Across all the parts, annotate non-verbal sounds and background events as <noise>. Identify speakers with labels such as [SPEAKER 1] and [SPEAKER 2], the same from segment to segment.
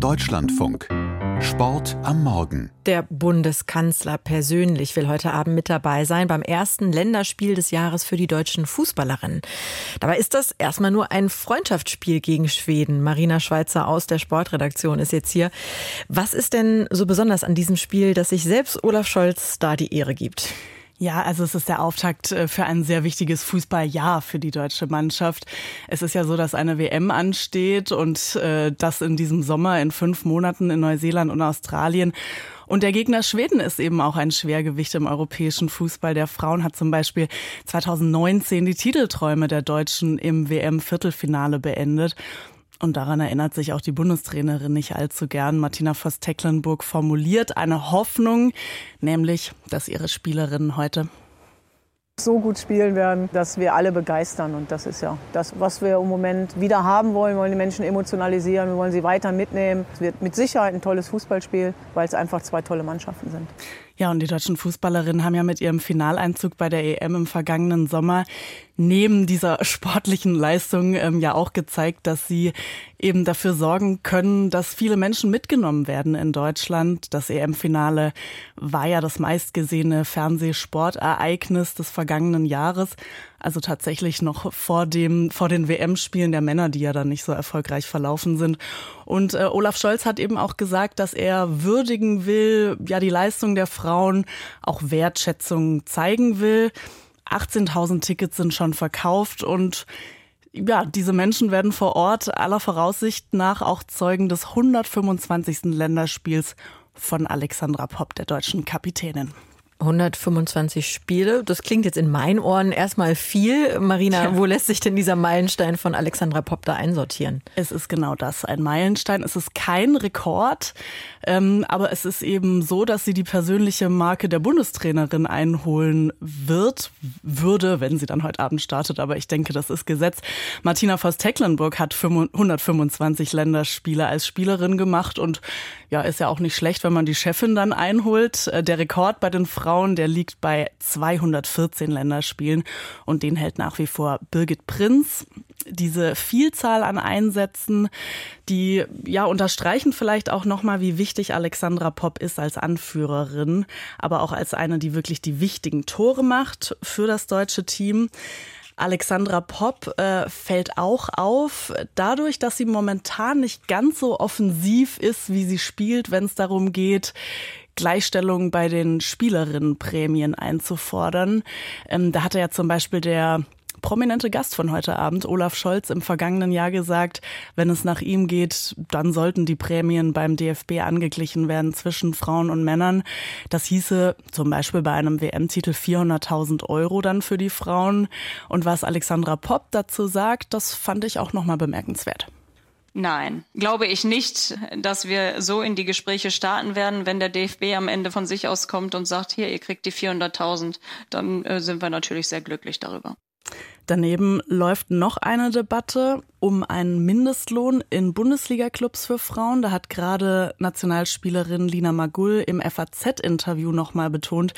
[SPEAKER 1] Deutschlandfunk. Sport am Morgen.
[SPEAKER 2] Der Bundeskanzler persönlich will heute Abend mit dabei sein beim ersten Länderspiel des Jahres für die deutschen Fußballerinnen. Dabei ist das erstmal nur ein Freundschaftsspiel gegen Schweden. Marina Schweizer aus der Sportredaktion ist jetzt hier. Was ist denn so besonders an diesem Spiel, dass sich selbst Olaf Scholz da die Ehre gibt?
[SPEAKER 3] Ja, also es ist der Auftakt äh, für ein sehr wichtiges Fußballjahr für die deutsche Mannschaft. Es ist ja so, dass eine WM ansteht und äh, das in diesem Sommer in fünf Monaten in Neuseeland und Australien. Und der Gegner Schweden ist eben auch ein Schwergewicht im europäischen Fußball. Der Frauen hat zum Beispiel 2019 die Titelträume der Deutschen im WM-Viertelfinale beendet. Und daran erinnert sich auch die Bundestrainerin nicht allzu gern. Martina Voss-Tecklenburg formuliert eine Hoffnung, nämlich, dass ihre Spielerinnen heute
[SPEAKER 4] so gut spielen werden, dass wir alle begeistern. Und das ist ja das, was wir im Moment wieder haben wollen. Wir wollen die Menschen emotionalisieren, wir wollen sie weiter mitnehmen. Es wird mit Sicherheit ein tolles Fußballspiel, weil es einfach zwei tolle Mannschaften sind.
[SPEAKER 3] Ja, und die deutschen Fußballerinnen haben ja mit ihrem Finaleinzug bei der EM im vergangenen Sommer neben dieser <laughs> sportlichen Leistung ähm, ja auch gezeigt, dass sie eben dafür sorgen können, dass viele Menschen mitgenommen werden in Deutschland. Das EM-Finale war ja das meistgesehene Fernsehsportereignis des vergangenen Jahres. Also tatsächlich noch vor dem, vor den WM-Spielen der Männer, die ja dann nicht so erfolgreich verlaufen sind. Und äh, Olaf Scholz hat eben auch gesagt, dass er würdigen will, ja, die Leistung der Frauen, auch Wertschätzung zeigen will. 18.000 Tickets sind schon verkauft und ja, diese Menschen werden vor Ort aller Voraussicht nach auch Zeugen des 125. Länderspiels von Alexandra Popp, der deutschen Kapitänin.
[SPEAKER 2] 125 Spiele. Das klingt jetzt in meinen Ohren erstmal viel. Marina, ja. wo lässt sich denn dieser Meilenstein von Alexandra Popp da einsortieren?
[SPEAKER 3] Es ist genau das, ein Meilenstein. Es ist kein Rekord, ähm, aber es ist eben so, dass sie die persönliche Marke der Bundestrainerin einholen wird, würde, wenn sie dann heute Abend startet. Aber ich denke, das ist Gesetz. Martina Voss-Tecklenburg hat 125 Länderspiele als Spielerin gemacht und ja, ist ja auch nicht schlecht, wenn man die Chefin dann einholt. Äh, der Rekord bei den Frauen Frauen, der liegt bei 214 Länderspielen und den hält nach wie vor Birgit Prinz. Diese Vielzahl an Einsätzen, die ja unterstreichen vielleicht auch nochmal, wie wichtig Alexandra Popp ist als Anführerin, aber auch als eine, die wirklich die wichtigen Tore macht für das deutsche Team. Alexandra Popp äh, fällt auch auf, dadurch, dass sie momentan nicht ganz so offensiv ist, wie sie spielt, wenn es darum geht, Gleichstellung bei den Spielerinnenprämien einzufordern. Ähm, da hatte ja zum Beispiel der prominente Gast von heute Abend, Olaf Scholz, im vergangenen Jahr gesagt, wenn es nach ihm geht, dann sollten die Prämien beim DFB angeglichen werden zwischen Frauen und Männern. Das hieße zum Beispiel bei einem WM-Titel 400.000 Euro dann für die Frauen. Und was Alexandra Popp dazu sagt, das fand ich auch nochmal bemerkenswert.
[SPEAKER 5] Nein, glaube ich nicht, dass wir so in die Gespräche starten werden. Wenn der DFB am Ende von sich aus kommt und sagt, hier, ihr kriegt die 400.000, dann äh, sind wir natürlich sehr glücklich darüber.
[SPEAKER 3] Daneben läuft noch eine Debatte um einen Mindestlohn in Bundesliga-Clubs für Frauen. Da hat gerade Nationalspielerin Lina Magull im FAZ-Interview nochmal betont,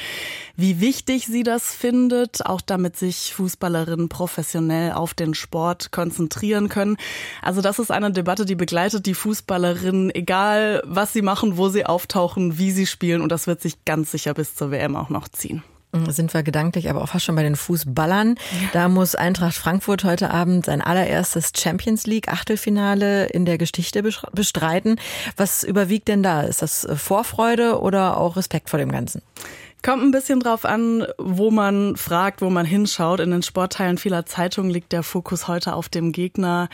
[SPEAKER 3] wie wichtig sie das findet, auch damit sich Fußballerinnen professionell auf den Sport konzentrieren können. Also das ist eine Debatte, die begleitet die Fußballerinnen, egal was sie machen, wo sie auftauchen, wie sie spielen. Und das wird sich ganz sicher bis zur WM auch noch ziehen.
[SPEAKER 2] Sind wir gedanklich aber auch fast schon bei den Fußballern. Da muss Eintracht Frankfurt heute Abend sein allererstes Champions League Achtelfinale in der Geschichte bestreiten. Was überwiegt denn da? Ist das Vorfreude oder auch Respekt vor dem Ganzen?
[SPEAKER 3] Kommt ein bisschen drauf an, wo man fragt, wo man hinschaut. In den Sportteilen vieler Zeitungen liegt der Fokus heute auf dem Gegner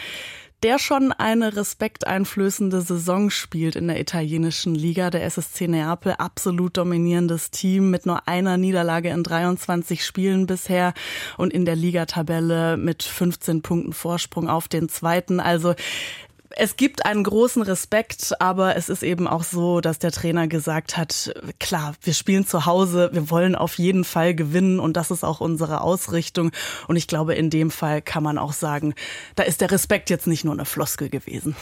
[SPEAKER 3] der schon eine respekteinflößende Saison spielt in der italienischen Liga. Der SSC Neapel, absolut dominierendes Team mit nur einer Niederlage in 23 Spielen bisher und in der Ligatabelle mit 15 Punkten Vorsprung auf den zweiten. Also es gibt einen großen Respekt, aber es ist eben auch so, dass der Trainer gesagt hat, klar, wir spielen zu Hause, wir wollen auf jeden Fall gewinnen und das ist auch unsere Ausrichtung. Und ich glaube, in dem Fall kann man auch sagen, da ist der Respekt jetzt nicht nur eine Floskel gewesen.